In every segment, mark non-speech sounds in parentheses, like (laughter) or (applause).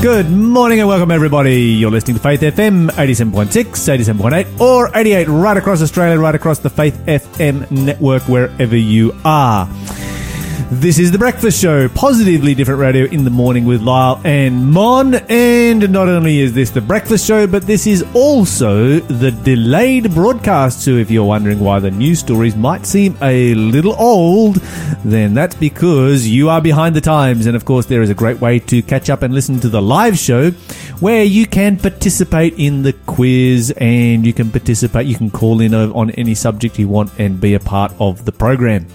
Good morning and welcome everybody. You're listening to Faith FM 87.6, 87.8 or 88 right across Australia, right across the Faith FM network wherever you are. This is The Breakfast Show, positively different radio in the morning with Lyle and Mon. And not only is this The Breakfast Show, but this is also the delayed broadcast. So if you're wondering why the news stories might seem a little old, then that's because you are behind the times. And of course, there is a great way to catch up and listen to the live show where you can participate in the quiz and you can participate, you can call in on any subject you want and be a part of the program.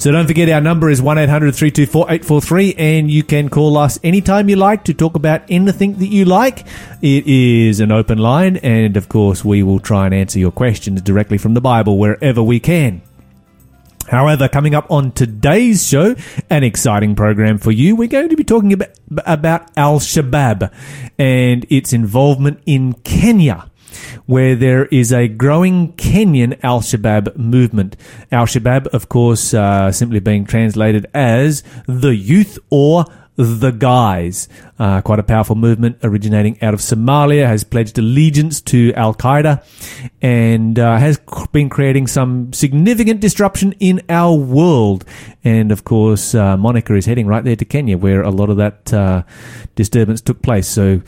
So don't forget our number is 1800 324 843 and you can call us anytime you like to talk about anything that you like. It is an open line and of course we will try and answer your questions directly from the Bible wherever we can. However, coming up on today's show, an exciting program for you. We're going to be talking about, about Al Shabaab and its involvement in Kenya where there is a growing Kenyan Al Shabaab movement. Al Shabaab, of course, uh, simply being translated as the youth or the guys. Uh, quite a powerful movement originating out of Somalia, has pledged allegiance to Al Qaeda, and uh, has been creating some significant disruption in our world. And of course, uh, Monica is heading right there to Kenya, where a lot of that uh, disturbance took place. So,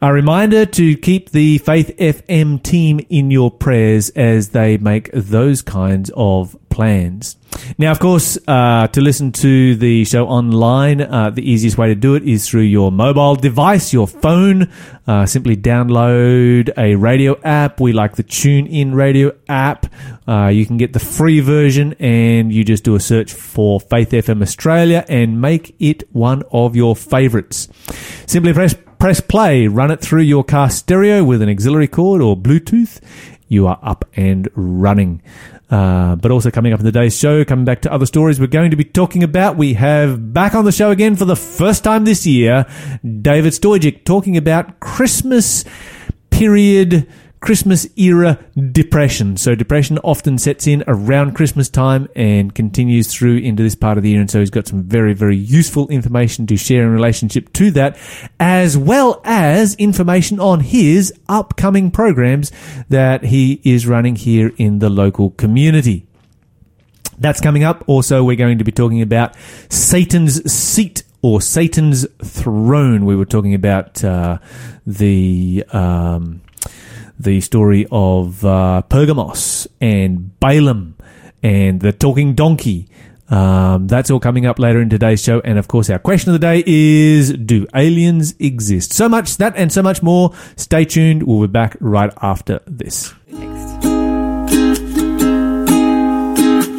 a reminder to keep the Faith FM team in your prayers as they make those kinds of plans. Now, of course, uh, to listen to the show online, uh, the easiest way to do it is through your mobile device, your phone. Uh, simply download a radio app. We like the Tune In radio app. Uh, you can get the free version and you just do a search for Faith FM Australia and make it one of your favorites. Simply press press play, run it through your car stereo with an auxiliary cord or Bluetooth. You are up and running. Uh, but also coming up in today's show, coming back to other stories we're going to be talking about, we have back on the show again for the first time this year, David Stojic talking about Christmas period Christmas era depression. So depression often sets in around Christmas time and continues through into this part of the year. And so he's got some very, very useful information to share in relationship to that, as well as information on his upcoming programs that he is running here in the local community. That's coming up. Also, we're going to be talking about Satan's seat or Satan's throne. We were talking about uh, the um, the story of uh, Pergamos and Balaam and the talking donkey. Um, that's all coming up later in today's show. And of course, our question of the day is Do aliens exist? So much that and so much more. Stay tuned. We'll be back right after this. I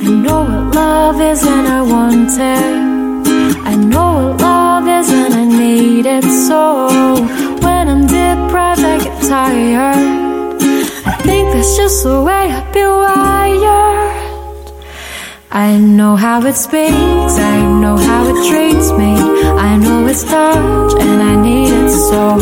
know what love is and I want it. I know what love is and I need it so. When I'm I get tired. I think that's just the way I've been wired. I know how it speaks, I know how it treats me. I know its touch, and I need it so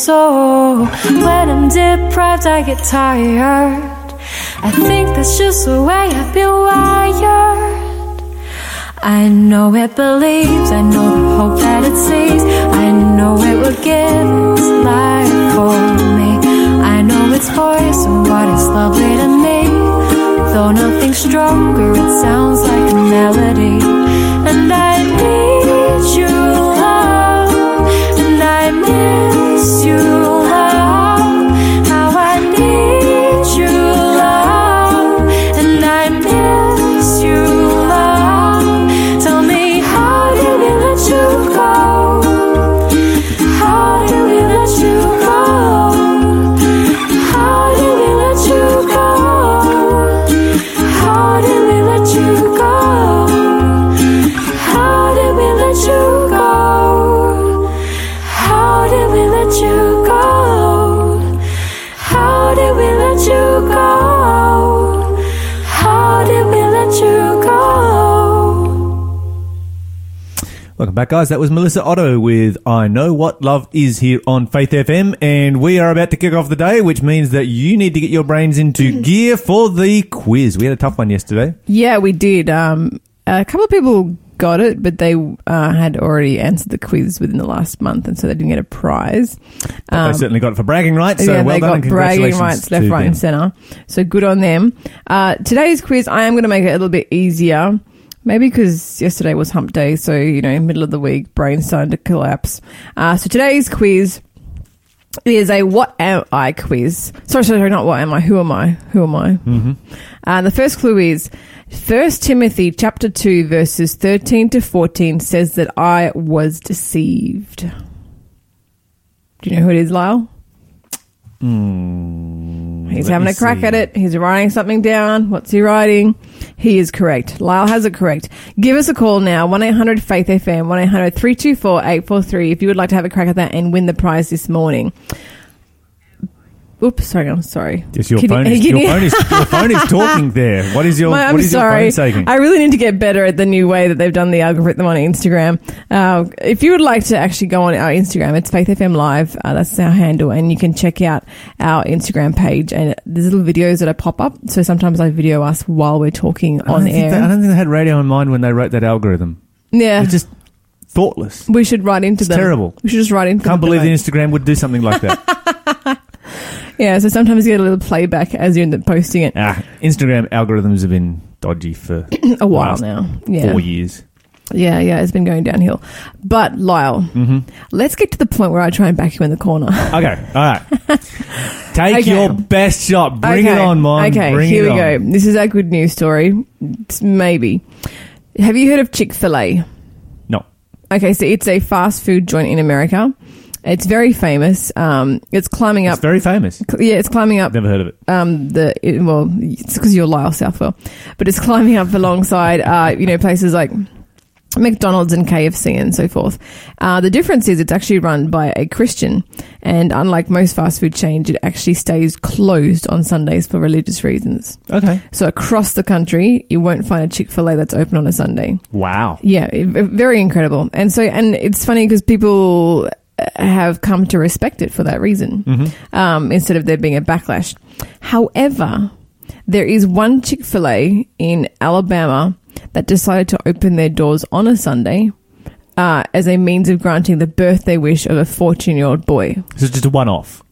so. When I'm deprived, I get tired. I think that's just the way I've been wired. I know it believes, I know the hope that it sees. I know it will give its life for me. I know its voice and what is lovely to me. Though nothing's stronger, it sounds like a melody. You, Welcome back, guys. That was Melissa Otto with I Know What Love Is here on Faith FM. And we are about to kick off the day, which means that you need to get your brains into (clears throat) gear for the quiz. We had a tough one yesterday. Yeah, we did. Um, a couple of people got it, but they uh, had already answered the quiz within the last month, and so they didn't get a prize. But they certainly got it for bragging rights. So Um, yeah, well they done got bragging rights left, right, them. and centre. So good on them. Uh, today's quiz, I am going to make it a little bit easier. Maybe because yesterday was hump day, so you know, middle of the week, brain starting to collapse. Uh, so today's quiz is a "What am I?" quiz. Sorry, sorry, sorry, not "What am I?" Who am I? Who am I? Mm-hmm. Uh, the first clue is First Timothy chapter two, verses thirteen to fourteen says that I was deceived. Do you know who it is, Lyle? Hmm, He's having a crack see. at it. He's writing something down. What's he writing? He is correct. Lyle has it correct. Give us a call now, 1-800 Faith FM, 1-800-324-843 if you would like to have a crack at that and win the prize this morning. Oops, sorry, I'm sorry. Yes, your Can you- phone, is, (laughs) your, you- phone is, your (laughs) phone is talking there. What is your, My- what is sorry. your phone? I really need to get better at the new way that they've done the algorithm on Instagram. Uh, if you would like to actually go on our Instagram, it's Faith FM Live. Uh, that's our handle, and you can check out our Instagram page. And there's little videos that I pop up. So sometimes I video us while we're talking on air. they- I don't think they had radio in mind when they wrote that algorithm. yeah, It's just thoughtless. we should write into It's them. terrible. We should just write into Can't them. believe the Instagram would do something like that. (laughs) Yeah, so sometimes you get a little playback as you're posting it ah, Instagram algorithms have been dodgy for (clears throat) a while now. Yeah. four years. Yeah, yeah, it's been going downhill. But Lyle, Mm-hmm. let's get to the point where I try and back you in the corner. (laughs) Okay, all right. Take Okay. your best shot. Bring it on, Mon. Okay, Bring here we on. go. This is our good news story. It's maybe. Have you heard of Chick fil A? No. Okay, so it's a fast food joint in America. It's very famous. Um, it's climbing up. It's very famous. yeah, it's climbing up Never heard of it. um, the it, well, it's because you're Lyle Southwell, but it's climbing up alongside uh, you know places like McDonald's and KFC and so forth. Uh, the difference is it's actually run by a Christian, and unlike most fast food chains, it actually stays closed on Sundays for religious reasons. Okay. So across the country, you won't find a Chick Fil A that's open on a Sunday. Wow. Yeah, it- very incredible. And so, and it's funny because people have come to respect it for that reason, um, instead of there being a backlash. However, there is one Chick fil A in Alabama that decided to open their doors on a Sunday. Uh, as a means of granting the birthday wish of a 14 year old boy So it's just a one-off.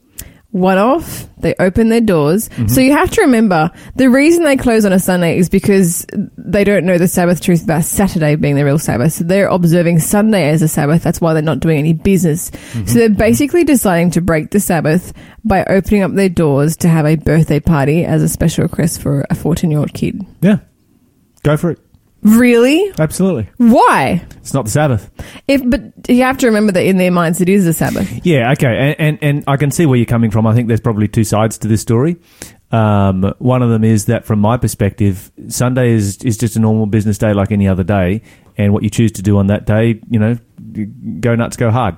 One off. They open their doors. Mm-hmm. So you have to remember the reason they close on a Sunday is because they don't know the Sabbath truth about Saturday being the real Sabbath. So they're observing Sunday as a Sabbath. That's why they're not doing any business. Mm-hmm. So they're basically deciding to break the Sabbath by opening up their doors to have a birthday party as a special request for a 14 year old kid. Yeah. Go for it. Really? Absolutely. Why? It's not the Sabbath. If but you have to remember that in their minds it is the Sabbath. Yeah, okay, and, and and I can see where you're coming from. I think there's probably two sides to this story. Um, one of them is that, from my perspective, Sunday is is just a normal business day like any other day, and what you choose to do on that day, you know, go nuts, go hard.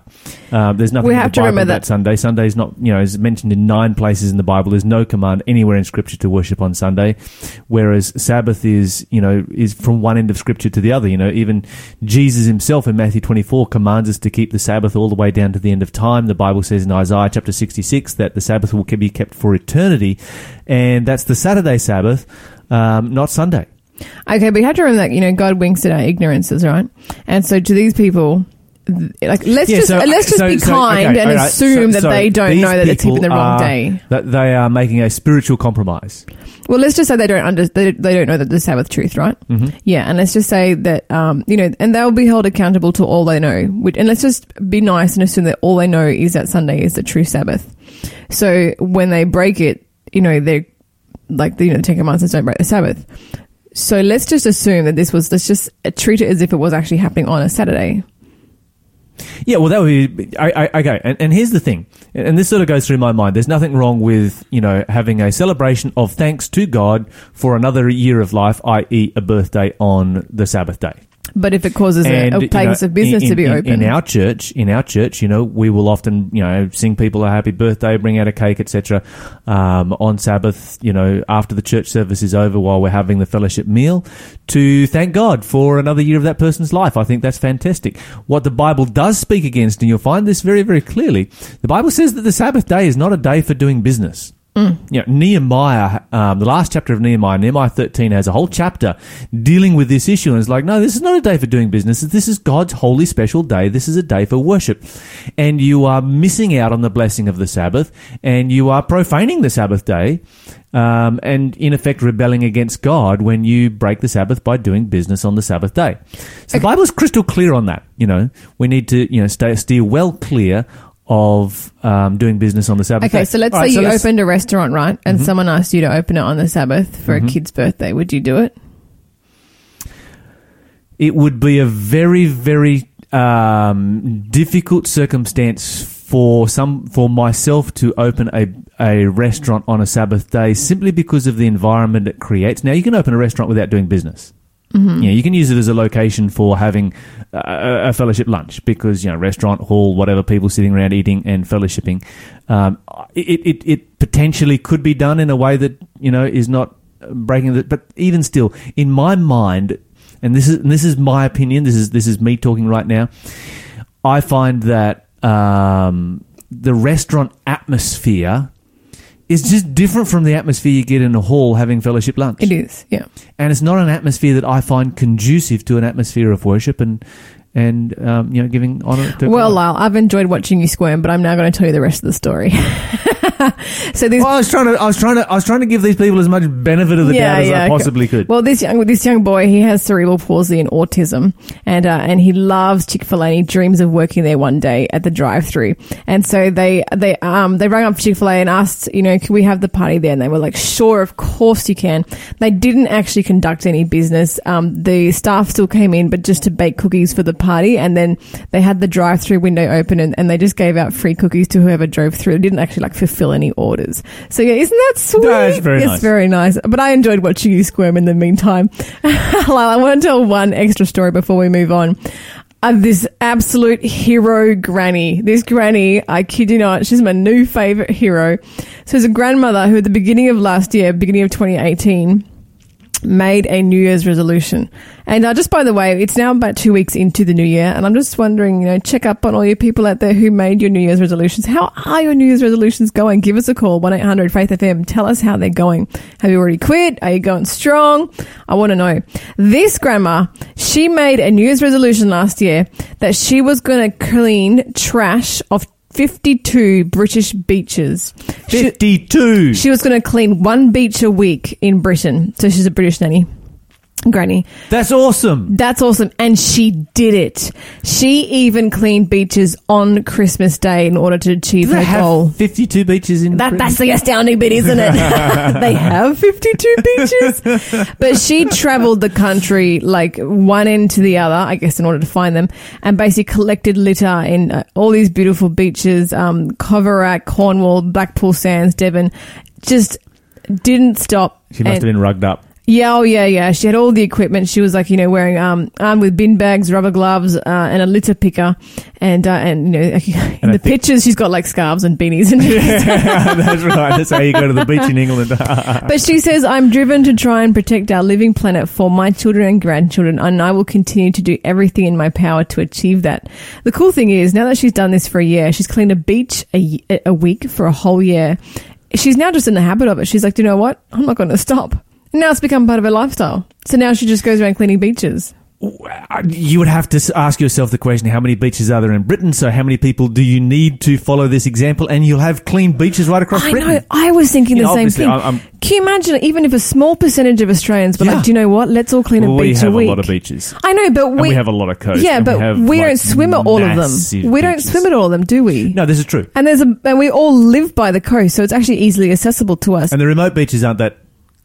Um, there's nothing We in have the to Bible remember that- Sunday. Sunday is not, you know, is mentioned in nine places in the Bible. There's no command anywhere in Scripture to worship on Sunday, whereas Sabbath is, you know, is from one end of Scripture to the other. You know, even Jesus himself in Matthew 24 commands us to keep the Sabbath all the way down to the end of time. The Bible says in Isaiah chapter 66 that the Sabbath will be kept for eternity, and that's the Saturday Sabbath, um, not Sunday. Okay, but you have to remember that you know God winks at our ignorances, right? And so to these people, like let's Yeah, just so- let's just so- be so, kind okay, and right. assume So- that so they don't know that they're the wrong are- day. That they are making a spiritual compromise. Well, let's just say they don't under they, they don't know that the Sabbath truth, right? Mm-hmm. Yeah, and let's just say that um you know, and they'll be held accountable to all they know. Which, and let's just be nice and assume that all they know is that Sunday is the true Sabbath. So when they break it, you know they're like the you know the Ten Commandments don't break the Sabbath. So let's just assume that this was let's just treat it as if it was actually happening on a Saturday. Yeah, well, that would be I, I, okay. And, and here's the thing, and this sort of goes through my mind. There's nothing wrong with you know having a celebration of thanks to God for another year of life, i.e., a birthday on the Sabbath day. But if it causes And, a, a you place know, of business in, to be in- open, in our church, in our church, you know, we will often, you know, sing people a happy birthday, bring out a cake, etc. Um, on Sabbath, you know, after the church service is over, while we're having the fellowship meal, to thank God for another year of that person's life. I think that's fantastic. What the Bible does speak against, and you'll find this very, very clearly, the Bible says that the Sabbath day is not a day for doing business. You know, Nehemiah, um, the last chapter of Nehemiah, Nehemiah 13 has a whole chapter dealing with this issue. And it's like, no, this is not a day for doing business. This is God's holy special day. This is a day for worship. And you are missing out on the blessing of the Sabbath and you are profaning the Sabbath day. Um, and in effect rebelling against God when you break the Sabbath by doing business on the Sabbath day. So the Bible is crystal clear on that. You know, we need to, you know, stay, steer well clear of um, doing business on the Sabbath. Okay, so let's All say right, so you let's- opened a restaurant, right? And someone asked you to open it on the Sabbath for Mm-hmm. a kid's birthday. Would you do it? it would be a very very um, difficult circumstance for some for myself to open a a restaurant on a Sabbath day simply because of the environment it creates. Now you can open a restaurant without doing business. You know, you can use it as a location for having a, a fellowship lunch because you know restaurant hall whatever people sitting around eating and fellowshipping. Um, it, it it potentially could be done in a way that you know is not breaking the. But even still, in my mind, and this is and this is my opinion. This is this is me talking right now. I find that um, the restaurant atmosphere is just different from the atmosphere you get in a hall having fellowship lunch It is, yeah. and it's not an atmosphere that I find conducive to an atmosphere of worship and and um, you know giving honor to Well, God. Lyle, I've enjoyed watching you squirm, but I'm now going to tell you the rest of the story. (laughs) so this Well, I was trying to I was trying to I was trying to give these people as much benefit of the doubt as I possibly could. Well, this young this young boy, he has cerebral palsy and autism, and uh, and he loves Chick Fil A. and He dreams of working there one day at the drive-through. And so they they um they rang up Chick Fil A and asked, you know, can we have the party there? And they were like, sure, of course you can. They didn't actually conduct any business. Um, the staff still came in, but just to bake cookies for the party, and then they had the drive-through window open, and, and they just gave out free cookies to whoever drove through. They didn't actually like fulfill any orders. So yeah, isn't that sweet? That is very it's nice. very nice. But I enjoyed watching you squirm in the meantime. (laughs) I want to tell one extra story before we move on. Uh, this absolute hero granny. This granny, I kid you not, she's my new favorite hero. So, there's a grandmother who, at the beginning of last year, beginning of 2018, made a New Year's resolution. And uh, just by the way, it's now about two weeks into the new year, and I'm just wondering, you know, check up on all you people out there who made your New Year's resolutions. How are your New Year's resolutions going? Give us a call, 1 800 Faith FM. Tell us how they're going. Have you already quit? Are you going strong? I want to know. This grandma, she made a New Year's resolution last year that she was going to clean trash off 52 British beaches. She- Fifty two. she was going to clean one beach a week in Britain. So she's a British nanny. Granny. That's awesome. That's awesome. And she did it. She even cleaned beaches on Christmas Day in order to achieve Do they her goal. have fifty two beaches in That, Britain? that's the astounding bit, isn't it? (laughs) they have 52 beaches. But she traveled the country like one end to the other, I guess, in order to find them, and basically collected litter in uh, all these beautiful beaches, um, Coverack, Cornwall, Blackpool Sands, Devon. Just didn't stop. She must And- have been rugged up. Yeah, oh yeah, yeah. She had all the equipment. She was like, you know, wearing um armed with bin bags, rubber gloves, uh, and a litter picker, and uh, and you know, (laughs) in I the pictures she's got like scarves and beanies and. (laughs) (laughs) That's right. That's how you go to the beach in England. But she says, I'm driven to try and protect our living planet for my children and grandchildren, and I will continue to do everything in my power to achieve that. The cool thing is, now that she's done this for a year, she's cleaned a beach a, a week for a whole year. She's now just in the habit of it. She's like, "Do you know what? I'm not going to stop. Now it's become part of her lifestyle. So now she just goes around cleaning beaches. Uh, you would have to ask yourself the question: How many beaches are there in Britain? So, how many people do you need to follow this example? And you'll have clean beaches right across I Britain. know. I was thinking You the know, same thing. I'm- Can you imagine, even if a small percentage of Australians were Yeah. like, do you know what? Let's all clean a we beach have a week. a lot of beaches. I know, but And we have a lot of coast. Yeah, but we, have, we like, don't swim at all of them. We don't beaches. swim at all of them, do we? No, this is true. And there's a, and we all live by the coast, so it's actually easily accessible to us. And the remote beaches aren't that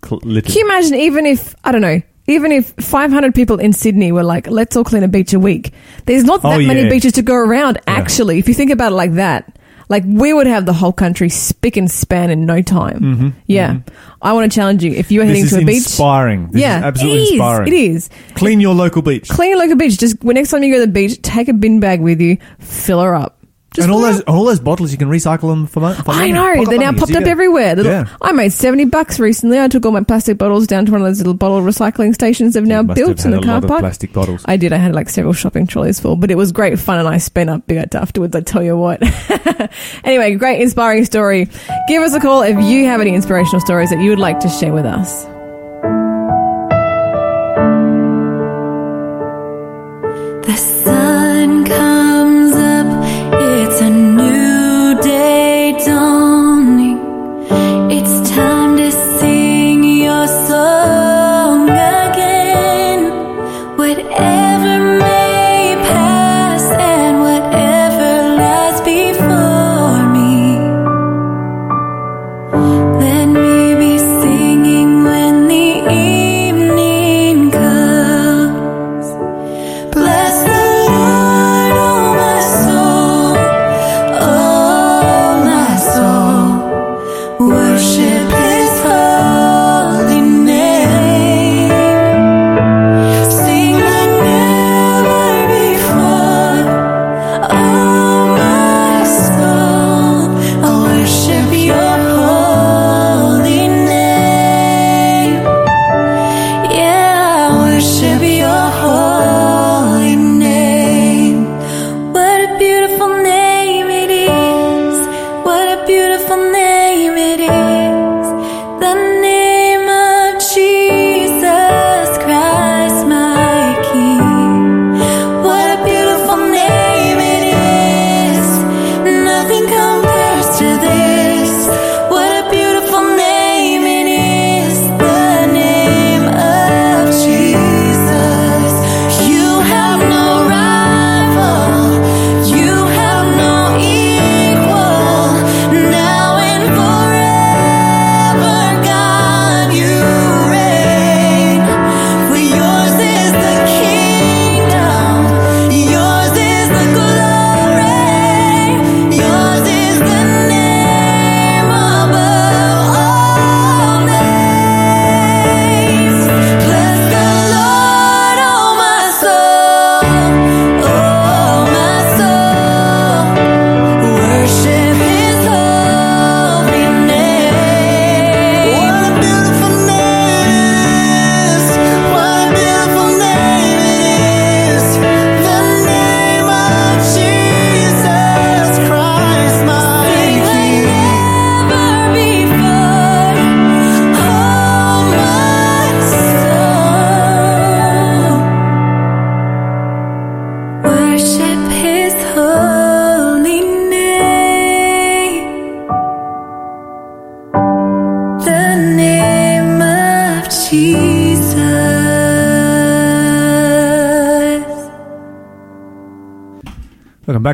cl- littered. Can you imagine, even if I don't know, even if 500 people in Sydney were like, let's all clean a beach a week, there's not that Oh, many beaches to go around. Actually, if you think about it like that, Like we would have the whole country spick and span in no time. yeah, I want to challenge you. If you are heading Mm-hmm. This is to a beach, inspiring. This yeah, is absolutely it is. inspiring. It is. Clean your local beach. Clean a local beach. Just when next time you go to the beach, take a bin bag with you, fill her up. Just and all those all those bottles you can recycle them for, mo- for I money. know Pocket they're now money, popped as up you go. everywhere. Little- Yeah. I made seventy bucks recently. I took all my plastic bottles down to one of those little bottle recycling stations they've now You must built have in had the a car lot of park. plastic bottles. I did. I had like several shopping trolleys full, but it was great fun, and I spent up big afterwards. I tell you what. (laughs) anyway, great inspiring story. Give us a call if you have any inspirational stories that you would like to share with us. The sun comes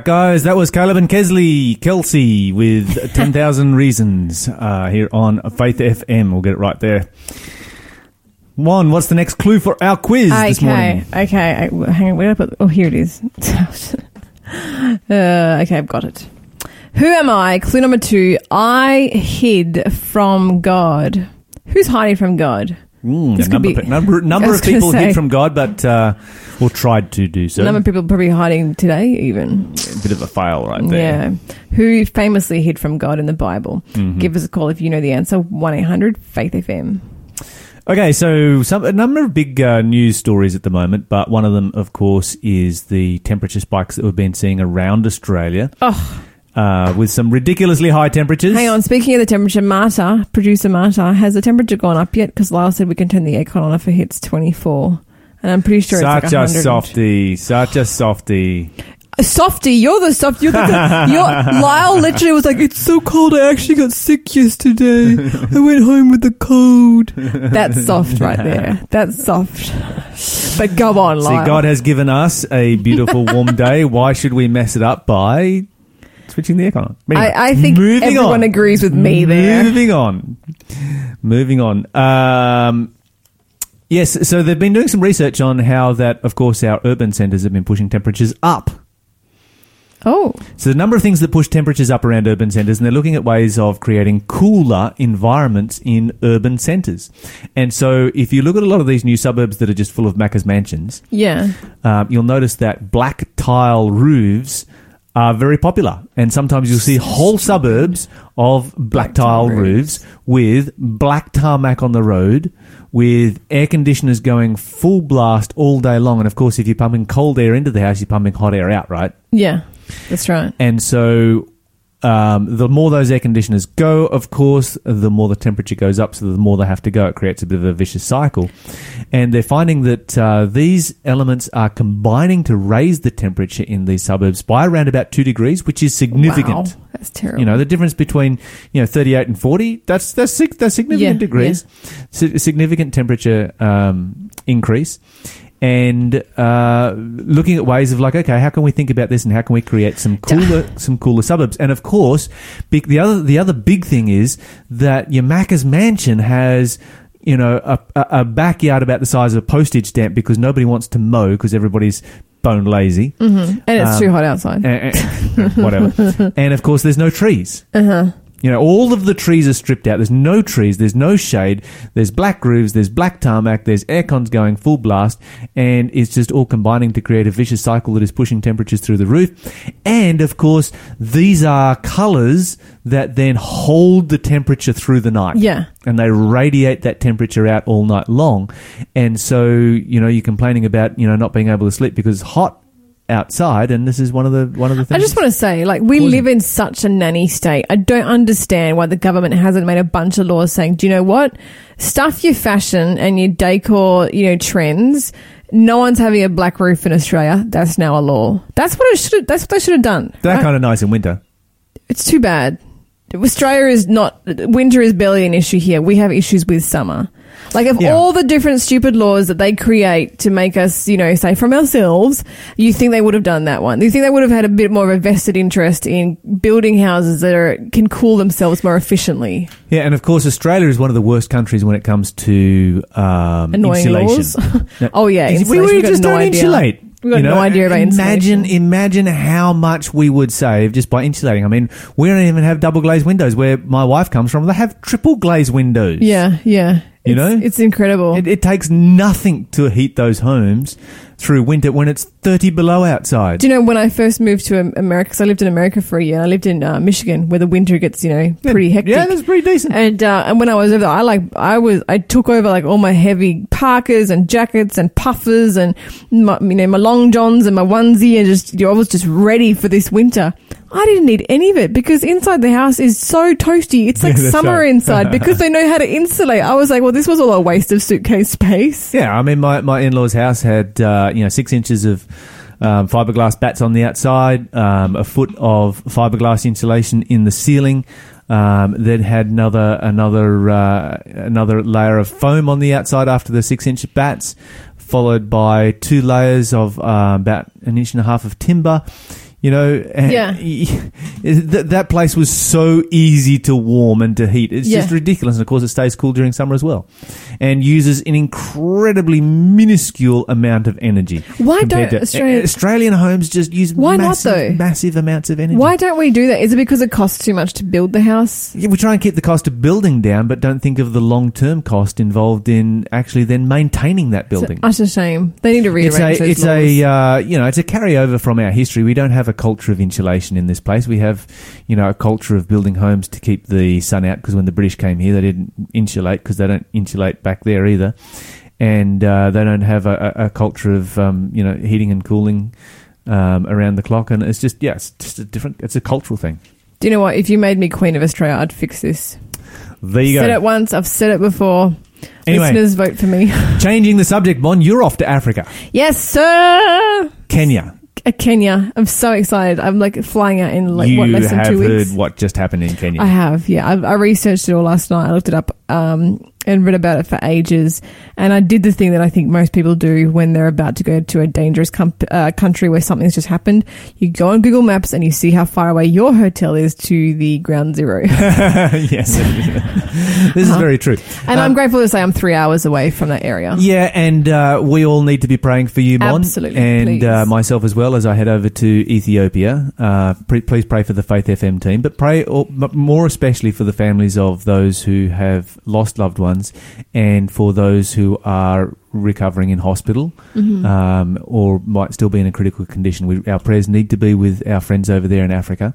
Guys. That was Caleb and Kesley, Kelsey with (laughs) 10,000 Reasons uh, here on Faith FM. We'll get it right there. Mon, what's the next clue for our quiz this morning? okay. I, hang on, where did I put? Oh, here it is. (laughs) uh, okay, I've got it. Who am I? Clue number two. I hid from God. Who's hiding from God? Mm, This a could number, be- number, (laughs) number of people say. hid from God, but uh, or tried to do so. A Number of people probably hiding today, even. a bit of a fail right there. Yeah. Who famously hid from God in the Bible? Mm-hmm. Give us a call if you know the answer. 1 800 Faith FM. Okay, so some a number of big uh, news stories at the moment, but one of them, of course, is the temperature spikes that we've been seeing around Australia, Oh, uh, with some ridiculously high temperatures. hang on. Speaking of the temperature, Marta, producer Marta, has the temperature gone up yet? Because Lyle said we can turn the aircon on if it hits 24. And I'm pretty sure Such it's a like 100. softy, such a softy. Softy, you're the soft. You're the. You're, (laughs) Lyle literally was like, "It's so cold. I actually got sick yesterday. I went home with a cold." That's soft right (laughs) there. That's soft. But go on, See, God has given us a beautiful warm (laughs) day. Why should we mess it up by switching the aircon on? Anyway, I, I think everyone on. agrees with me there. Moving on. Moving on. Um, yes, so they've been doing some research on how that, of course, our urban centres have been pushing temperatures up. Oh, So, the number of things that push temperatures up around urban centres, and they're looking at ways of creating cooler environments in urban centres. And so, if you look at a lot of these new suburbs that are just full of Macca's mansions, yeah. um, you'll notice that black tile roofs are very popular. And sometimes you'll see whole suburbs of black, tile, tile roofs with black tarmac on the road, with air conditioners going full blast all day long. And of course, if you're pumping cold air into the house, you're pumping hot air out, right? Yeah. That's right. And so um, the more those air conditioners go, of course, the more the temperature goes up. So the more they have to go, it creates a bit of a vicious cycle. And they're finding that uh, these elements are combining to raise the temperature in these suburbs by around about two degrees, which is significant. Wow. That's terrible. You know, the difference between, you know, 38 and 40, that's, that's, that's significant Yeah, degrees. Si- significant temperature um, increase. And uh, looking at ways of like, okay, how can we think about this and how can we create some cooler, some cooler suburbs? And of course, big, the other, the other big thing is that your Macca's mansion has, you know, a, a, backyard about the size of a postage stamp because nobody wants to mow because everybody's bone lazy. and it's um, too hot outside. And- and- (laughs) whatever. (laughs) and of course, there's no trees. Uh-huh. You know, all of the trees are stripped out. There's no trees. There's no shade. There's black roofs. There's black tarmac. There's air cons going full blast. And it's just all combining to create a vicious cycle that is pushing temperatures through the roof. And of course, these are colors that then hold the temperature through the night Yeah. and they radiate that temperature out all night long. And so, you know, you're complaining about, you know, not being able to sleep because it's hot outside and this is one of the one of the things. I just want to say, like, we live in such a nanny state. I don't understand why the government hasn't made a bunch of laws saying, do you know what? Stuff your fashion and your decor, you know, trends. No one's having a black roof in Australia. That's now a law. That's what it should. That's what they should have done. that right? kind of nice in winter. It's too bad. Australia is not winter is barely an issue here. We have issues with summer. Like of Yeah. all the different stupid laws that they create to make us, you know, say from ourselves, you think they would have done that one? You think they would have had a bit more of a vested interest in building houses that are can cool themselves more efficiently? Yeah, and of course, Australia is one of the worst countries when it comes to um, Annoying insulation. (laughs) No, Oh, yeah, we, we just no don't idea. insulate. We've got you no idea about imagine, insulation. imagine how much we would save just by insulating. I mean, we don't even have double glazed windows. Where my wife comes from, they have triple glazed windows. Yeah, yeah. You It's- know? it's incredible. It, it takes nothing to heat those homes through winter when it's 30 below outside. Do you know when I first moved to America? Because I lived in America for a year. I lived in uh, Michigan, where the winter gets you know pretty hectic. Yeah, that's pretty decent. And uh, and when I was over there, I like I was I took over like all my heavy parkas and jackets and puffers and my, you know my long johns and my onesie and just you know, I was just ready for this winter. I didn't need any of it because inside the house is so toasty. It's like that's summer right. inside (laughs) because they know how to insulate. I was like, well, this was all a waste of suitcase space. Yeah, I mean, my, my in law's house had uh, you know six inches of um, fiberglass batts on the outside, um, a foot of fiberglass insulation in the ceiling. Um, then had another another uh, another layer of foam on the outside after the six inch batts, followed by two layers of uh, about an inch and a half of timber. You know, and Yeah. That, that place was so easy to warm and to heat. It's just ridiculous. And of course, it stays cool during summer as well, and uses an incredibly minuscule amount of energy. Why don't Australia- Australian homes just use Why not, massive, though? massive amounts of energy? Why don't we do that? Is it because it costs too much to build the house? Yeah, we try and keep the cost of building down, but don't think of the long term cost involved in actually then maintaining that building. It's utter shame. They need to It's rearrange a, those it's laws. a, uh, you know, it's a carryover from our history. We don't have a culture of insulation in this place. We have, you know, a culture of building homes to keep the sun out because when the British came here, they didn't insulate because they don't insulate back there either. And uh, they don't have a, a culture of, um, you know, heating and cooling um, around the clock. And it's just, yeah, it's just a different, it's a cultural thing. Do you know what? If you made me Queen of Australia, I'd fix this. There you go. Said it once. I've said it before. Anyway. Listeners, vote for me. (laughs) Changing the subject, Mon, you're off to Africa, yes, sir. Kenya. Kenya. I'm so excited. I'm like flying out in like you what less than have two heard weeks. what just happened in Kenya. I have. Yeah, I, I researched it all last night. I looked it up. Um, and read about it for ages. And I did the thing that I think most people do when they're about to go to a dangerous com- uh, country where something's just happened. You go on Google Maps and you see how far away your hotel is to the ground zero. (laughs) yes, (laughs) this is very true. And Um, I'm grateful to say I'm three hours away from that area. Yeah, and uh, we all need to be praying for you, Mon. Absolutely, And uh, myself as well as I head over to Ethiopia. Uh, pre- please pray for the Faith FM team, but pray or, m- more especially for the families of those who have lost loved ones and for those who are recovering in hospital Mm-hmm. um, or might still be in a critical condition. We, our prayers need to be with our friends over there in Africa.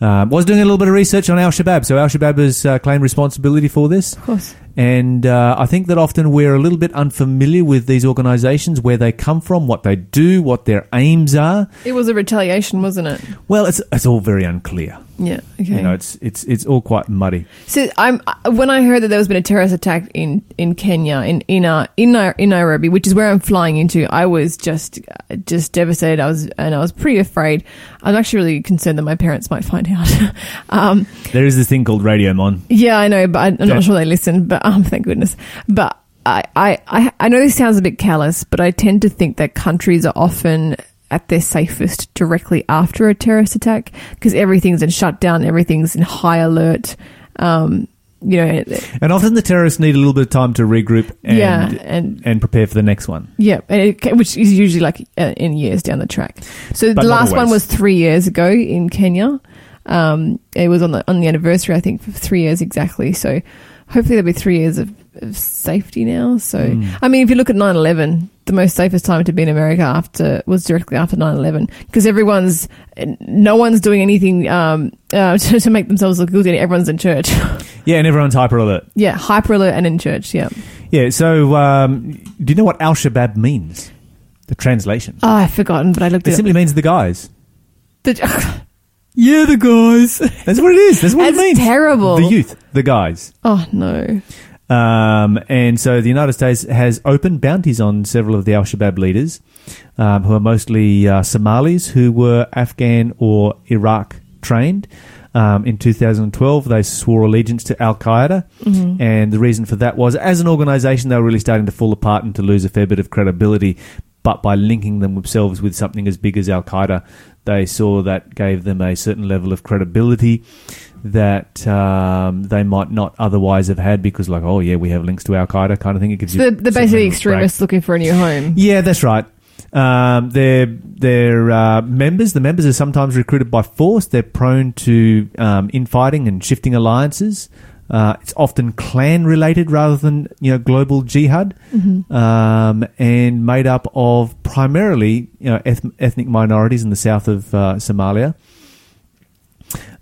Um, was doing a little bit of research on Al Shabaab. So Al Shabaab has uh, claimed responsibility for this. Of course. And uh, I think that often we're a little bit unfamiliar with these organisations, where they come from, what they do, what their aims are. It was a retaliation, wasn't it? Well, it's it's all very unclear. Yeah. Okay. You know, it's it's it's all quite muddy. So I'm when I heard that there was been a terrorist attack in in Kenya in in uh, in, in Nairobi, which is where I'm flying into, I was just just devastated. I was and I was pretty afraid. I'm actually really concerned that my parents might find out. (laughs) um, There is this thing called Radio Mon. yeah, I know, but I'm not sure they listen. But um, thank goodness. But I, I I I know this sounds a bit callous, but I tend to think that countries are often at their safest directly after a terrorist attack because everything's in shutdown, everything's in high alert. Um, you know, And often the terrorists need a little bit of time to regroup and yeah, and and prepare for the next one. yeah, and it, which is usually like uh, in years down the track. So But the last one was three years ago in Kenya. Um, it was on the on the anniversary, I think, for three years exactly. So hopefully there'll be three years of, of safety now. So Mm. I mean, if you look at 9-11, the most safest time to be in America after was directly after 9-11 because everyone's no one's doing anything um, uh, (laughs) to, to make themselves look guilty. Everyone's in church. (laughs) Yeah, and everyone's hyper alert. yeah, hyper alert and in church. Yeah. Yeah. So, um, do you know what Al Shabaab means? The translation. Oh, I've forgotten, but I looked It at simply means the guys. The, (laughs) yeah, the guys. (laughs) That's what it is. That's what That's it means. terrible. The youth, the guys. Oh no. Um, and so the United States has opened bounties on several of the Al Shabaab leaders, um, who are mostly uh, Somalis who were Afghan or Iraq trained. Um, in 2012, they swore allegiance to Al Qaeda, and the reason for that was, as an organisation, they were really starting to fall apart and to lose a fair bit of credibility. But by linking themselves with something as big as Al Qaeda, they saw that gave them a certain level of credibility that um, they might not otherwise have had because, like, oh yeah, we have links to Al Qaeda, kind of thing. It gives So you they're basically level of brag. extremists looking for a new home. Yeah, that's right. Um, they're they're uh, members. The members are sometimes recruited by force. They're prone to um, infighting and shifting alliances. Uh, it's often clan related rather than you know global jihad, um, and made up of primarily you know eth- ethnic minorities in the south of uh, Somalia.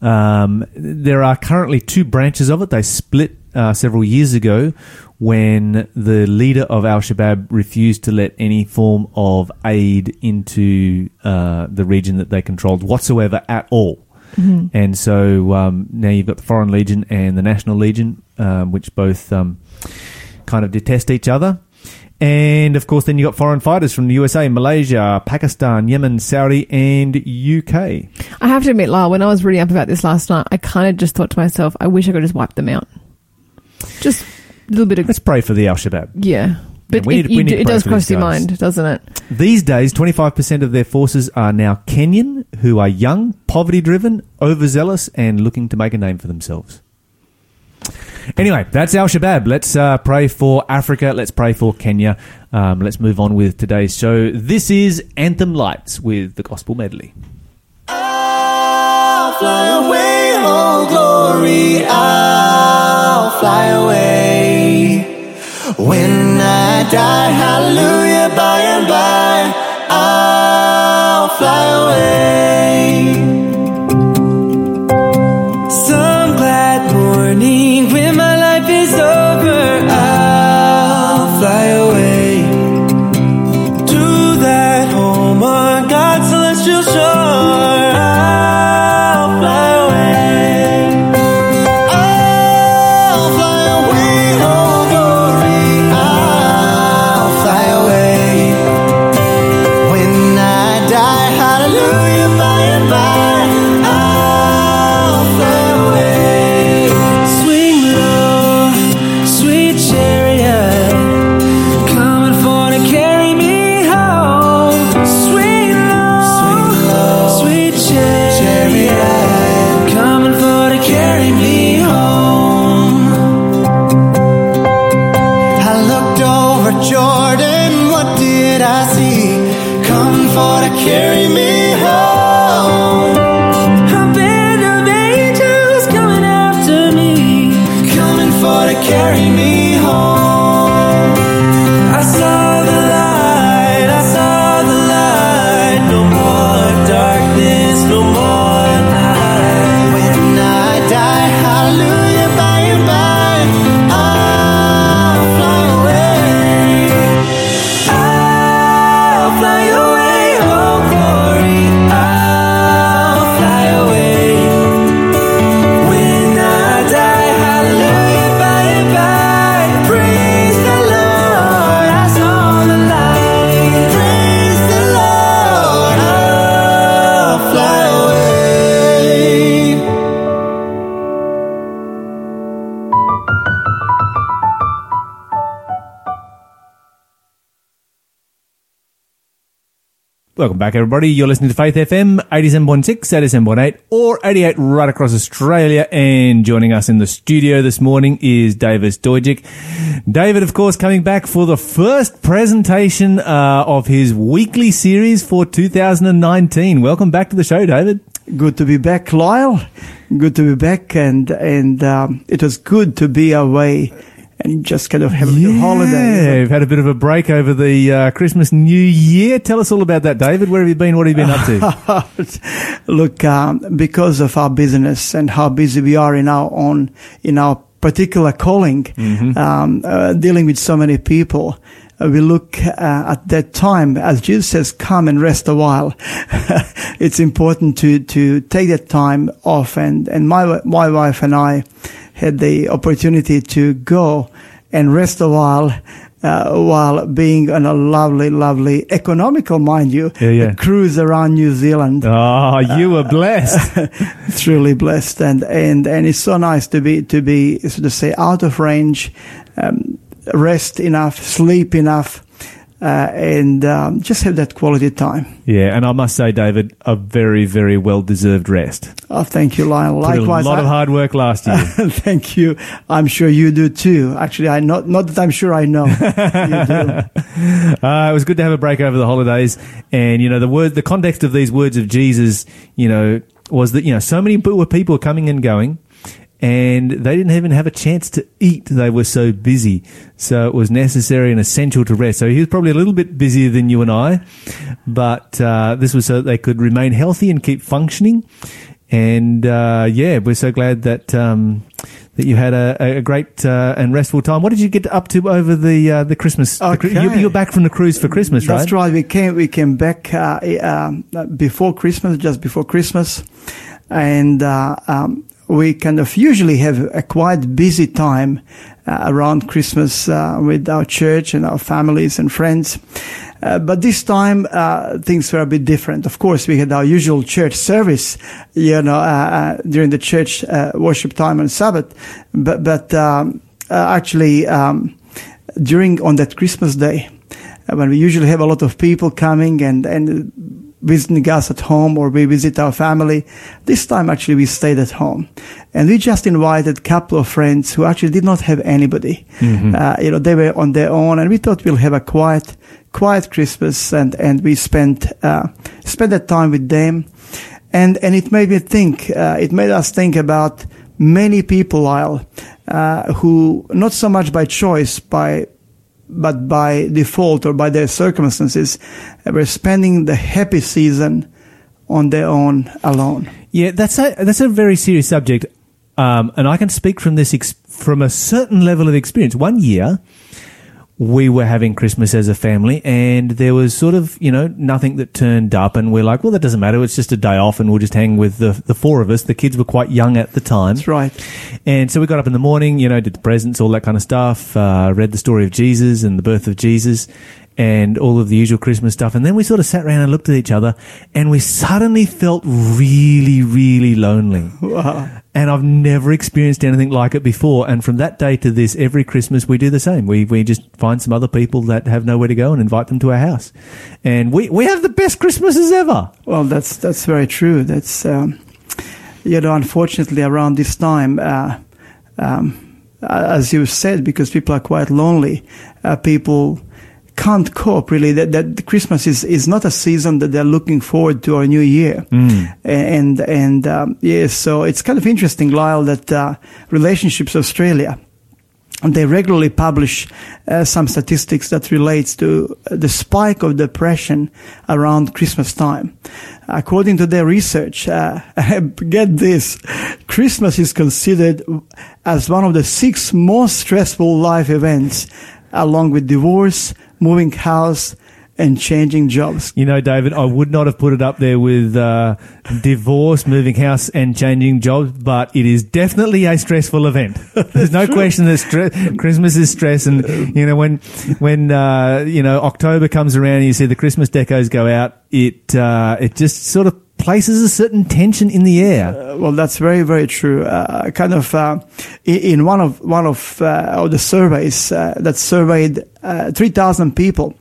Um, there are currently two branches of it. They split uh, several years ago when the leader of Al Shabaab refused to let any form of aid into uh, the region that they controlled whatsoever at all. And so um, now you've got the Foreign Legion and the National Legion, um, which both um, kind of detest each other. And of course, then you've got foreign fighters from the USA, Malaysia, Pakistan, Yemen, Saudi, and UK. I have to admit, Lyle, when I was reading up about this last night, I kind of just thought to myself, I wish I could just wipe them out. Just a little bit of Let's pray for the Al Shabaab. yeah. But we it, need- we you need it does cross your guys. mind, doesn't it? These days, 25% of their forces are now Kenyan, who are young, poverty driven, overzealous, and looking to make a name for themselves. Anyway, that's Al Shabaab. Let's uh, pray for Africa. Let's pray for Kenya. Um, let's move on with today's show. This is Anthem Lights with the Gospel Medley. I'll fly away, oh glory, I'll fly away. When I die, hallelujah, by and by, I'll fly away. Welcome back, everybody. You're listening to Faith FM 87.6, 87.8, or 88 right across Australia. And joining us in the studio this morning is David Stojik. David, of course, coming back for the first presentation uh, of his weekly series for 2019. Welcome back to the show, David. Good to be back, Lyle. Good to be back, and and um, it was good to be away and just kind of have a little holiday. Yeah, we've had a bit of a break over the uh, Christmas New Year. Tell us all about that, David. Where have you been? What have you been up to? (laughs) Look, um, because of our business and how busy we are in our own in our particular calling, um, uh, dealing with so many people. uh, We look uh, at that time as Jesus says, "Come and rest a while." (laughs) it's important to to take that time off, and and my my wife and I had the opportunity to go and rest a while. Uh, while being on a lovely, lovely, economical, mind you, Yeah, yeah. cruise around New Zealand. Oh, you were blessed. (laughs) truly blessed and and and it's so nice to be to be so to say out of range um, rest enough sleep enough uh, and um, just have that quality time. Yeah, and I must say, David, a very, very well deserved rest. oh thank you Lionel. Put likewise a lot I- of hard work last year. (laughs) thank you. I'm sure you do too. Actually I not not that I'm sure I know. (laughs) You do. Uh, it was good to have a break over the holidays, and you know the word, the context of these words of Jesus, you know, was that you know so many people- people coming and going, and they didn't even have a chance to eat. They were so busy, so it was necessary and essential to rest. So he was probably a little bit busier than you and I, but uh, this was so that they could remain healthy and keep functioning. And uh, yeah, we're so glad that. Um, that you had a, a great uh, and restful time. What did you get up to over the uh, the Christmas? the you, Okay. you're back from the cruise for Christmas, right? That's right. We came we came back uh, um, before Christmas, just before Christmas, and uh, um, we kind of usually have a quite busy time uh, around Christmas uh, with our church and our families and friends. Uh, but this time uh, things were a bit different. Of course, we had our usual church service, you know, uh, uh, during the church worship time on Sabbath. But but um, actually, um, during on that Christmas day, when we usually have a lot of people coming and and visiting us at home or we visit our family. This time actually we stayed at home and we just invited a couple of friends who actually did not have anybody. Uh, you know, they were on their own and we thought we'll have a quiet, quiet Christmas and, and we spent, uh, spent that time with them. And, and it made me think, uh, it made us think about many people, Lyle, uh, who not so much by choice, by but by default or by their circumstances, uh, were spending the happy season on their own alone. Yeah, that's a that's a very serious subject, um, and I can speak from this ex- from a certain level of experience. One year, we were having Christmas as a family, and there was sort of you know nothing that turned up, and we're like, well, that doesn't matter. It's just a day off, and we'll just hang with the the four of us. The kids were quite young at the time. That's right. And so we got up in the morning, you know, did the presents, all that kind of stuff, uh, read the story of Jesus and the birth of Jesus and all of the usual Christmas stuff. And then we sort of sat around and looked at each other and we suddenly felt really, really lonely. Wow. And I've never experienced anything like it before. And from that day to this, every Christmas we do the same. We, we just find some other people that have nowhere to go and invite them to our house. And we, we have the best Christmases ever. Well, that's that's very true. That's um, you know, unfortunately, around this time, uh, um, as you said, because people are quite lonely, uh, people can't cope really. That, that Christmas is, is not a season that they're looking forward to or New Year. And, and, um, yeah, so it's kind of interesting, Lyle, that, uh, Relationships Australia, and they regularly publish uh, some statistics that relates to uh, the spike of depression around Christmas time. According to their research, uh, (laughs) get this, Christmas is considered as one of the six most stressful life events, along with divorce, moving house, and changing jobs. You know, David, I would not have put it up there with uh, divorce, moving house, and changing jobs, but it is definitely a stressful event. (laughs) There's no question that stre- Christmas is stress, and you know when when uh, you know October comes around and you see the Christmas decos go out, it uh, it just sort of places a certain tension in the air. Uh, well, that's very, very true. Uh, kind of uh, in, one of one of, uh, of the surveys uh, that surveyed uh, three thousand people.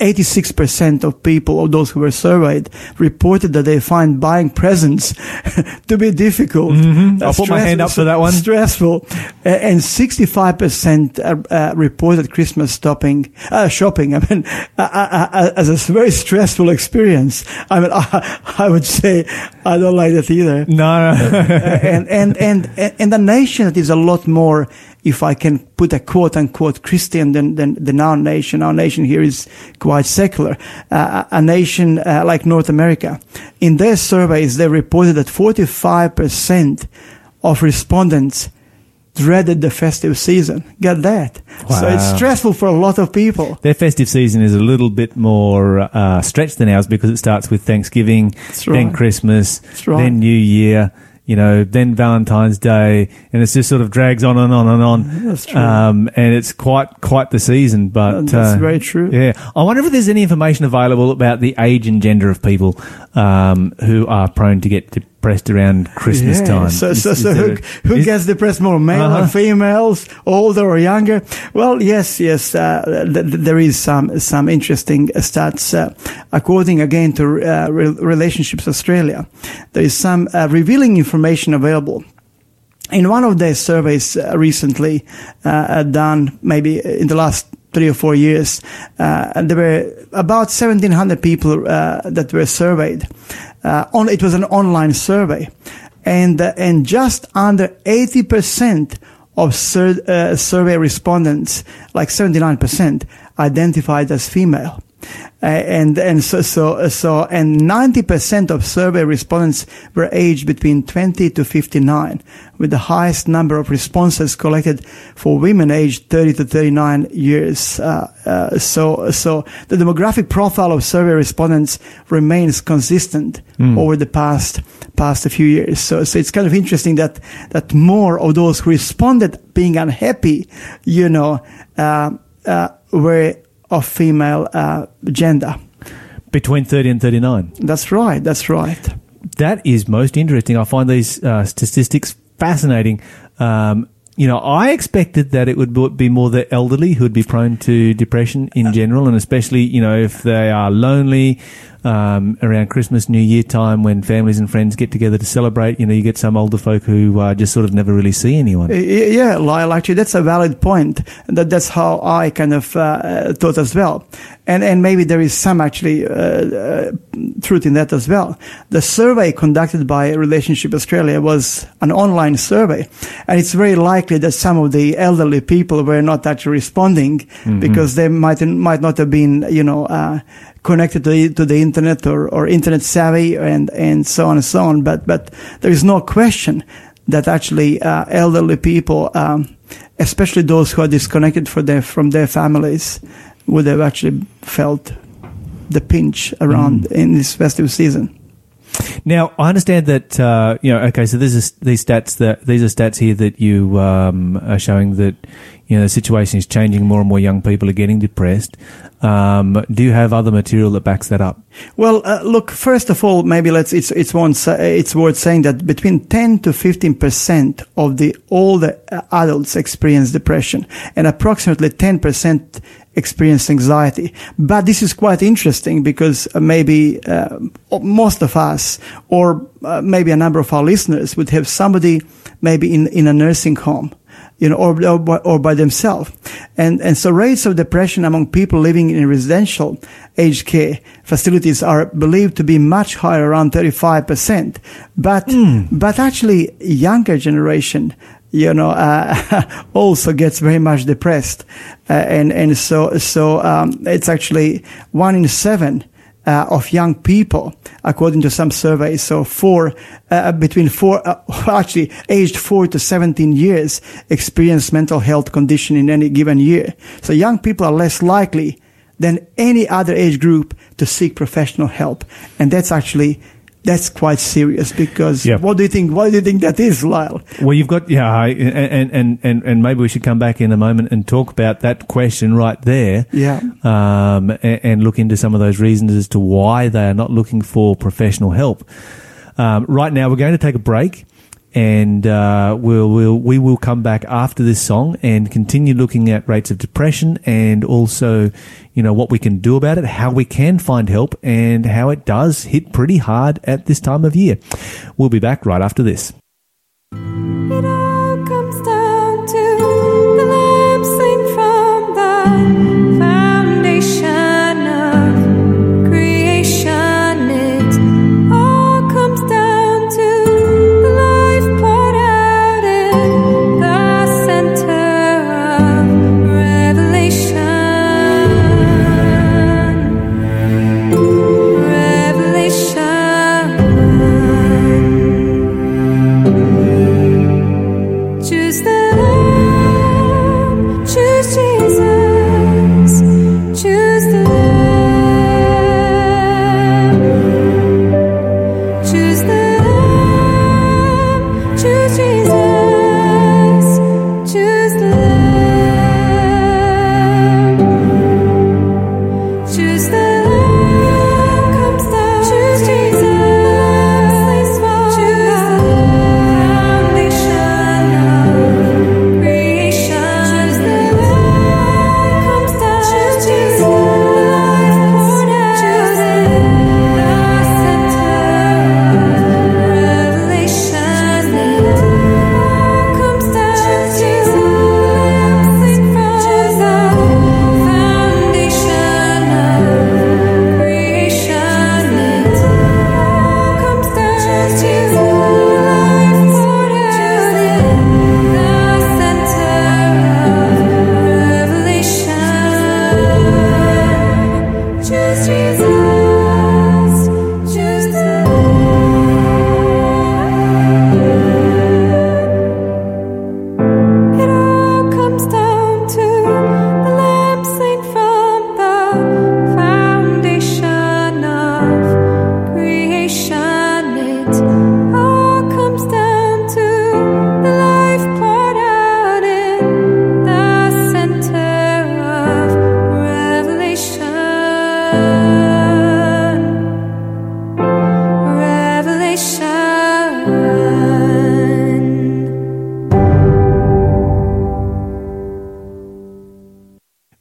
86% of people, of those who were surveyed, reported that they find buying presents (laughs) to be difficult. Mhm. uh, I'll put my hand up for that one. Stressful. And 65% uh, uh, reported Christmas stopping, uh, shopping. (laughs) I mean, uh, as a very stressful experience. I mean, (laughs) I, I would say I don't like that either. No, no. and, and, and, and the nation is a lot more, if I can put a quote unquote Christian then, than, than our nation. Our nation here is quite secular. Uh, a nation uh, like North America. In their surveys, they reported that 45% of respondents dreaded the festive season. Get that? So it's stressful for a lot of people. Their festive season is a little bit more uh, stretched than ours because it starts with Thanksgiving, then. Christmas, right. then New Year, you know, then Valentine's Day, and it just sort of drags on and on and on. That's true. Um, and it's quite quite the season, but That's uh, very true. Yeah, I wonder if there's any information available about the age and gender of people um, who are prone to get depressed around Christmas Yeah, time. So, Is- so, so there who, a- who is- gets depressed more, male Uh-huh. or females, older or younger? Well, yes, yes. Uh, th- th- there is some some interesting stats. Uh, according again to uh, Re- Relationships Australia, there is some uh, revealing information available. In one of their surveys uh, recently done, maybe in the last three or four years, uh, there were about 1,700 people uh, that were surveyed. Uh, on, it was an online survey, and uh, and just under 80 percent of sur- uh, survey respondents, like 79%, identified as female. Uh, and and so so so and 90% of survey respondents were aged between 20 to 59 with the highest number of responses collected for women aged 30 to 39 years. Uh, uh, so so the demographic profile of survey respondents remains consistent over the past past a few years. So so it's kind of interesting that that more of those who responded being unhappy you know uh, uh, were of female uh, gender. between 30 and 39. That's right. That's right. That is most interesting. I find these uh, statistics fascinating. Um, you know, I expected that it would be more the elderly who would be prone to depression in general, and especially, you know, if they are lonely um, around Christmas, New Year time when families and friends get together to celebrate. You know, you get some older folk who uh, just sort of never really see anyone. Yeah, Lyle. Actually, that's a valid point. That that's how I kind of uh, uh, thought as well. And and maybe there is some actually uh, uh, truth in that as well. The survey conducted by Relationship Australia was an online survey, and it's very likely that some of the elderly people were not actually responding because they might might not have been, you know. Connected to the, to the internet or, or internet savvy and, and so on and so on. But, but there is no question that actually uh, elderly people, um, especially those who are disconnected for their, from their families, would have actually felt the pinch around in this festive season. Now, I understand that uh, you know. Okay, so there's a, these stats that these are stats here that you um, are showing that you know the situation is changing. More and more young people are getting depressed. Um, do you have other material that backs that up? Well, uh, look. First of all, maybe let's. It's it's one. It's worth saying that between ten to fifteen percent of the older uh, adults experience depression, and approximately ten percent experience anxiety. But this is quite interesting because uh, maybe uh, most of us, or uh, maybe a number of our listeners, would have somebody maybe in in a nursing home you know, or, or, by, or by themselves. And, and so rates of depression among people living in residential aged care facilities are believed to be much higher, around 35%. But, but actually younger generation, you know, uh, (laughs) also gets very much depressed. Uh, and, and so, so, um, it's actually one in seven uh, of young people, according to some surveys. So four, uh, between four, uh, (laughs) actually aged four to 17 years experience mental health condition in any given year. So young people are less likely than any other age group to seek professional help. And that's actually, that's quite serious because Yeah. what do you think, what do you think that is, Lyle? Well, you've got yeah, I- and and and and maybe we should come back in a moment and talk about that question right there. Yeah. Um, and, and look into some of those reasons as to why they are not looking for professional help. Um, right now, we're going to take a break, and uh, we'll, we'll we will come back after this song and continue looking at rates of depression and also, you know, what we can do about it, how we can find help, and how it does hit pretty hard at this time of year. We'll be back right after this.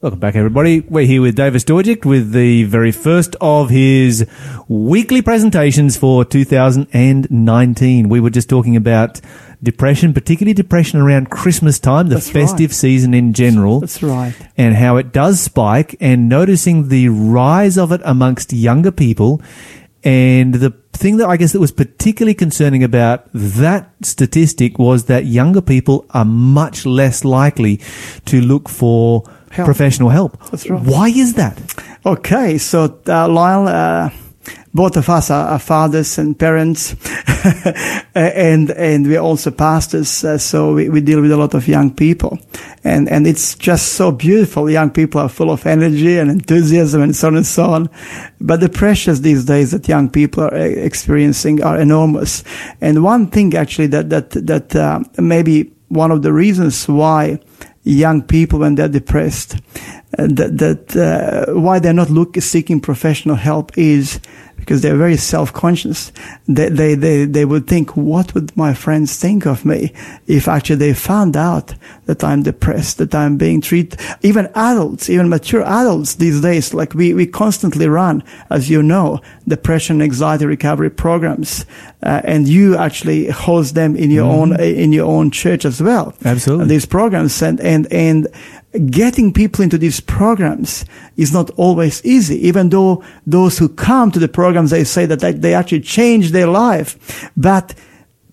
Welcome back, everybody. We're here with David Stojik with the very first of his weekly presentations for 2019. We were just talking about depression, particularly depression around Christmas time, the That's right. festive season in general, That's right. and how it does spike, and noticing the rise of it amongst younger people. And the thing that I guess that was particularly concerning about that statistic was that younger people are much less likely to look for Help. professional help. That's right. Why is that? Okay, so uh, Lyle, uh, both of us are, are fathers and parents, (laughs) and and we're also pastors. Uh, so we, we deal with a lot of young people, and and it's just so beautiful. Young people are full of energy and enthusiasm and so on and so on. But the pressures these days that young people are uh, experiencing are enormous. And one thing actually that that that uh, maybe one of the reasons why young people when they're depressed. Uh, that, that uh, why they're not look, seeking professional help is because they're very self-conscious. They, they, they, they would think, what would my friends think of me if actually they found out that I'm depressed, that I'm being treated, even adults, even mature adults these days, like we, we constantly run, as you know, depression, anxiety recovery programs, uh, and you actually host them in your own, in your own church as well. Absolutely. These programs and, and, and getting people into these programs is not always easy, even though those who come to the programs, they say that they, actually change their life. But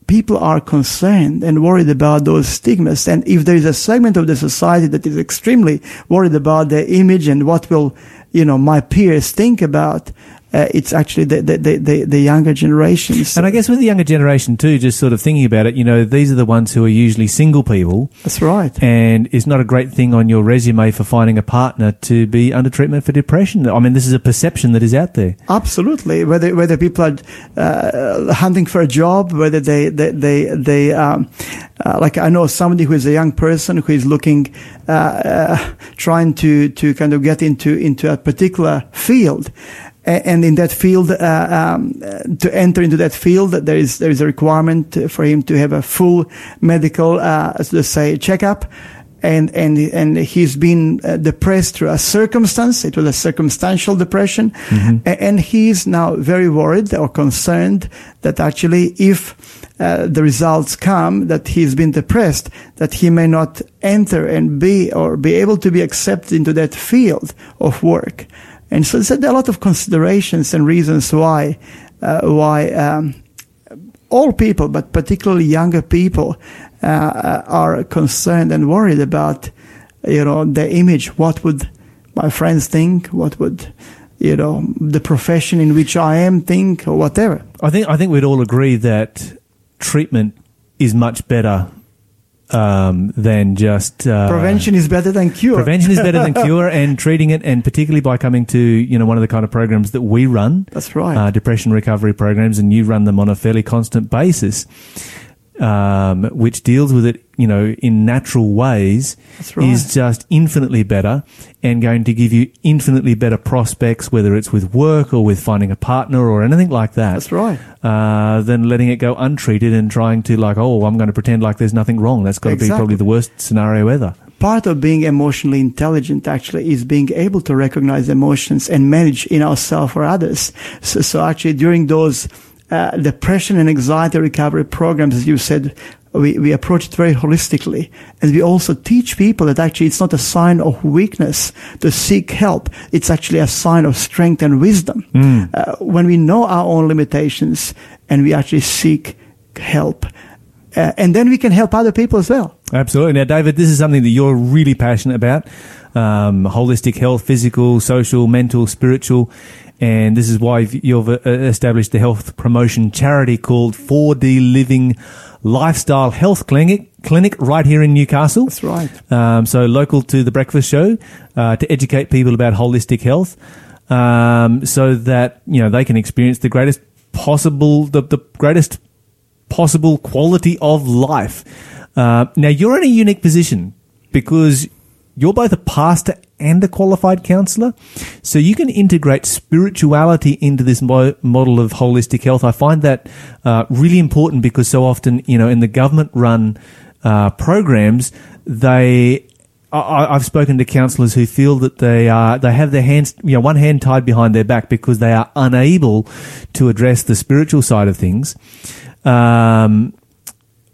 people are concerned and worried about those stigmas. And if there is a segment of the society that is extremely worried about their image and what will, you know, my peers think about, uh, it's actually the, the, the, the, younger generations. And I guess with the younger generation too, just sort of thinking about it, you know, these are the ones who are usually single people. That's right. And it's not a great thing on your resume for finding a partner to be under treatment for depression. I mean, this is a perception that is out there. Absolutely. Whether whether people are uh, hunting for a job, whether they they they, they um, uh, like I know somebody who is a young person who is looking, uh, uh, trying to to kind of get into into a particular field. And in that field, uh, um, to enter into that field, there is there is a requirement for him to have a full medical, uh, let's say, checkup and and and he's been uh, depressed through a circumstance. It was a circumstantial depression, A- and he's now very worried or concerned that actually, if uh, the results come that he's been depressed, that he may not enter and be or be able to be accepted into that field of work. And so, there are a lot of considerations and reasons why uh, why. Um, all people, but particularly younger people, uh, uh, are concerned and worried about, you know, their image. What would my friends think? What would, you know, the profession in which I am think, or whatever? I think I think we'd all agree that treatment is much better um, than just uh, Prevention is better than cure. Prevention is better than (laughs) cure, and treating it, and particularly by coming to you know one of the kind of programs that we run, That's right. uh, depression recovery programs, and you run them on a fairly constant basis, um, which deals with it, you know, in natural ways, right. is just infinitely better, and going to give you infinitely better prospects, whether it's with work or with finding a partner or anything like that That's right. uh, than letting it go untreated and trying to like, oh, I'm going to pretend like there's nothing wrong. That's got to be probably the worst scenario ever. part of being emotionally intelligent actually is being able to recognize emotions and manage in ourselves or others. So, so actually during those uh, depression and anxiety recovery programs, as you said, we, we approach it very holistically. And we also teach people that actually it's not a sign of weakness to seek help. It's actually a sign of strength and wisdom. Uh, when we know our own limitations and we actually seek help. Uh, and then we can help other people as well. Absolutely. Now, David, this is something that you're really passionate about um, holistic health, physical, social, mental, spiritual. And this is why you've uh, established the health promotion charity called 4D Living Lifestyle Health Clinic, clinic right here in Newcastle. That's right. Um, so local to the breakfast show uh, to educate people about holistic health, um, so that you know they can experience the greatest possible the, the greatest possible quality of life. Uh, now you're in a unique position because you're both a pastor and a qualified counselor, so you can integrate spirituality into this mo- model of holistic health. I find that uh, really important because so often, you know, in the government-run uh, programs, they I- I've spoken to counsellors who feel that they are they have their hands you know one hand tied behind their back because they are unable to address the spiritual side of things. Um,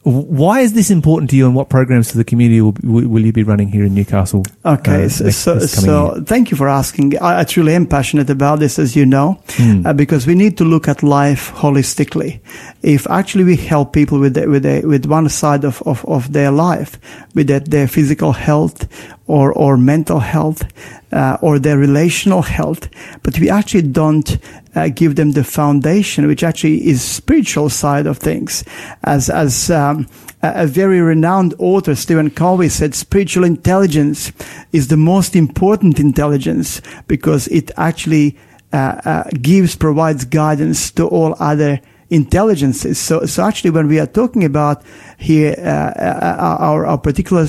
why is this important to you, and what programs for the community will, will you be running here in Newcastle? Okay, uh, so, next- so, so thank you for asking. I, I truly am passionate about this, as you know, Hmm. uh, because we need to look at life holistically. If actually we help people with the, with the, with one side of, of, of their life, with that, their physical health or or mental health uh, or their relational health, but we actually don't uh, give them the foundation, which actually is spiritual side of things, as as um, a very renowned author, Stephen Covey, said spiritual intelligence is the most important intelligence because it actually uh, uh, gives, provides guidance to all other intelligences. So, so actually, when we are talking about here uh, uh, our, our particular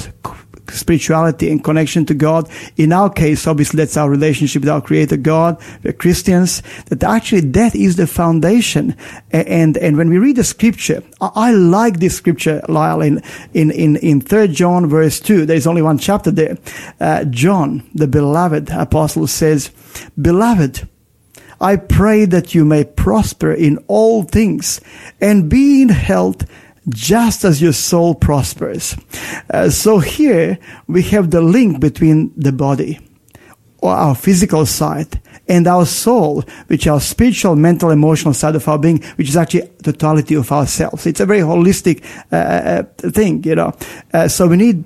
spirituality and connection to God. In our case, obviously, that's our relationship with our Creator God. We're Christians. That actually that is the foundation. And and when we read the scripture, I, I like this scripture, Lyle, in in in in Third John verse two. There's only one chapter there. Uh, John, the beloved apostle, says, "Beloved." I pray that you may prosper in all things and be in health just as your soul prospers. Uh, so here we have the link between the body or our physical side and our soul, which our spiritual, mental, emotional side of our being, which is actually totality of ourselves. It's a very holistic uh, uh, thing, you know. Uh, so we need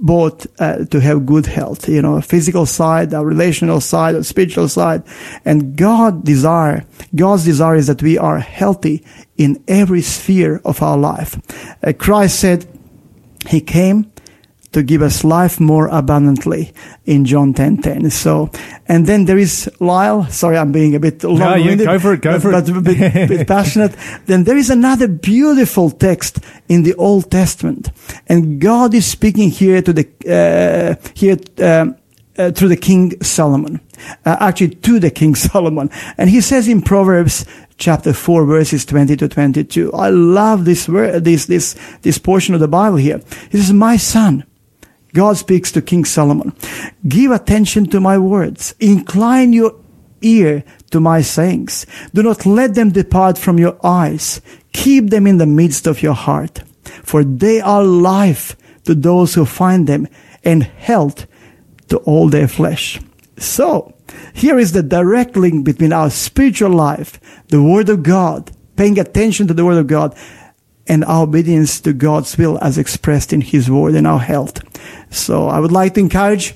both uh, to have good health, you know, physical side, our relational side, our spiritual side. And God desire, God's desire is that we are healthy in every sphere of our life. Uh, Christ said he came to give us life more abundantly in John 10:10. So, and then there is Lyle. Sorry, I'm being a bit long-winded. go for it, go but, for it. but a bit, bit (laughs) passionate. Then there is another beautiful text in the Old Testament, and God is speaking here to the uh, here. Um, uh, through the King Solomon, uh, actually to the King (laughs) Solomon, and he says in Proverbs chapter four, verses twenty to twenty-two. I love this word, this this this portion of the Bible here. He says, "My son." God speaks to King Solomon. Give attention to my words. Incline your ear to my sayings. Do not let them depart from your eyes. Keep them in the midst of your heart. For they are life to those who find them and health to all their flesh. So, here is the direct link between our spiritual life, the Word of God, paying attention to the Word of God, and our obedience to God's will as expressed in His Word and our health. So I would like to encourage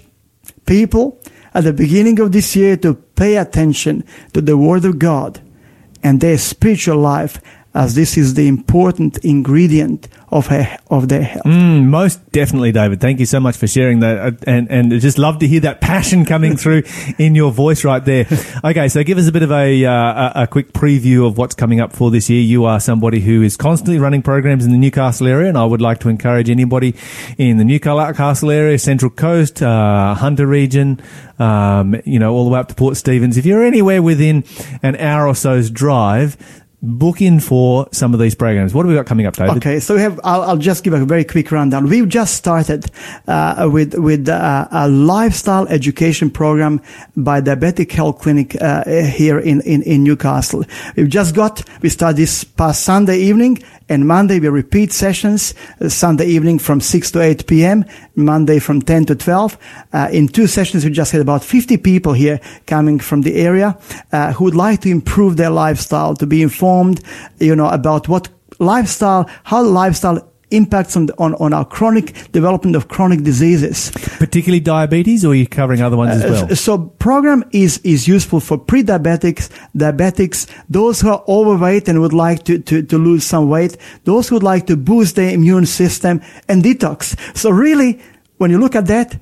people at the beginning of this year to pay attention to the Word of God and their spiritual life as this is the important ingredient of, a, of their health. Mm, most definitely, David. Thank you so much for sharing that, uh, and and I just love to hear that passion coming (laughs) through in your voice right there. Okay, so give us a bit of a, uh, a quick preview of what's coming up for this year. You are somebody who is constantly running programs in the Newcastle area, and I would like to encourage anybody in the Newcastle area, Central Coast, uh, Hunter region, um, you know, all the way up to Port Stephens. If you're anywhere within an hour or so's drive. Book in for some of these programs. What have we got coming up, David? Okay, so we have. I'll, I'll just give a very quick rundown. We've just started uh, with with uh, a lifestyle education program by Diabetic Health Clinic uh, here in, in in Newcastle. We've just got. We start this past Sunday evening, and Monday we repeat sessions. uh, Sunday evening from six to eight p.m. Monday from ten to twelve. Uh, in two sessions, we just had about fifty people here coming from the area uh, who would like to improve their lifestyle, to be informed, you know, about what lifestyle, how lifestyle impacts on, on, on our chronic development of chronic diseases. Particularly diabetes, or are you covering other ones as well? Uh, So program is, is useful for pre-diabetics, diabetics, those who are overweight and would like to, to, to lose some weight, those who would like to boost their immune system and detox. So really, when you look at that,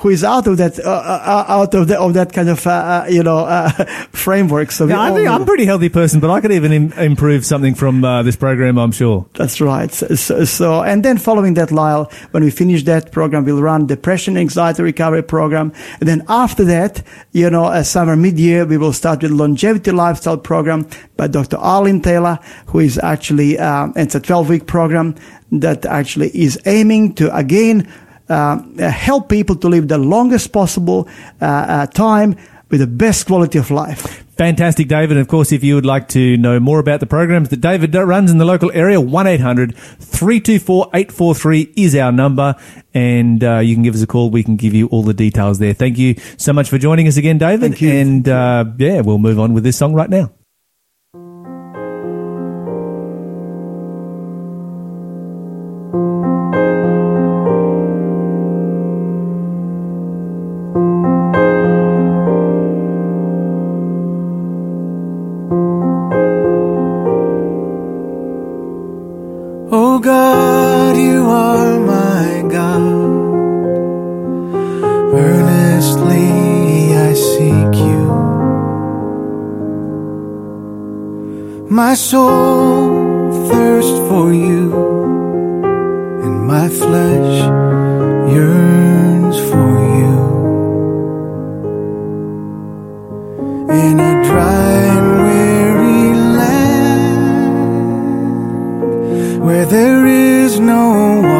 who is out of that, uh, uh, out of, the, of that kind of, uh, uh, you know, uh, (laughs) framework. So Yeah, I think I'm a pretty healthy person, but I could even Im- improve something from uh, this program, I'm sure. That's right. So, so, so- and then following that, Lyle, when we finish that program, we'll run depression, anxiety recovery program. And then after that, you know, uh, summer mid-year, we will start with longevity lifestyle program by Dr. Arlene Taylor, who is actually, um, it's a 12 week program that actually is aiming to again, uh, help people to live the longest possible, uh, uh, time with the best quality of life. Fantastic, David. And of course, if you would like to know more about the programs that David runs in the local area, 1 800 324 843 is our number. And uh, you can give us a call. We can give you all the details there. Thank you so much for joining us again, David. Thank you. And uh, yeah, we'll move on with this song right now. My soul thirsts for you, and my flesh yearns for you. In a dry and weary land where there is no water.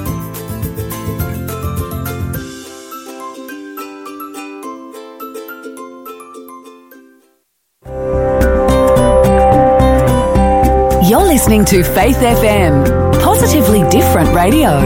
listening to Faith FM, positively different radio.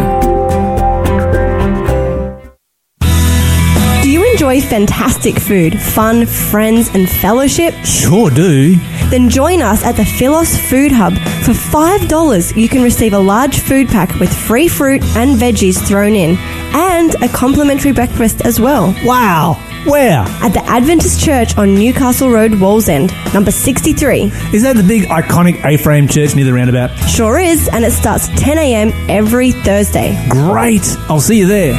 Do you enjoy fantastic food, fun, friends, and fellowship? Sure do. Then join us at the Philos Food Hub. For $5, you can receive a large food pack with free fruit and veggies thrown in, and a complimentary breakfast as well. Wow. Where? At the Adventist Church on Newcastle Road, Wallsend, number 63. Is that the big iconic A-frame church near the roundabout? Sure is, and it starts 10 a.m. every Thursday. Great. I'll see you there.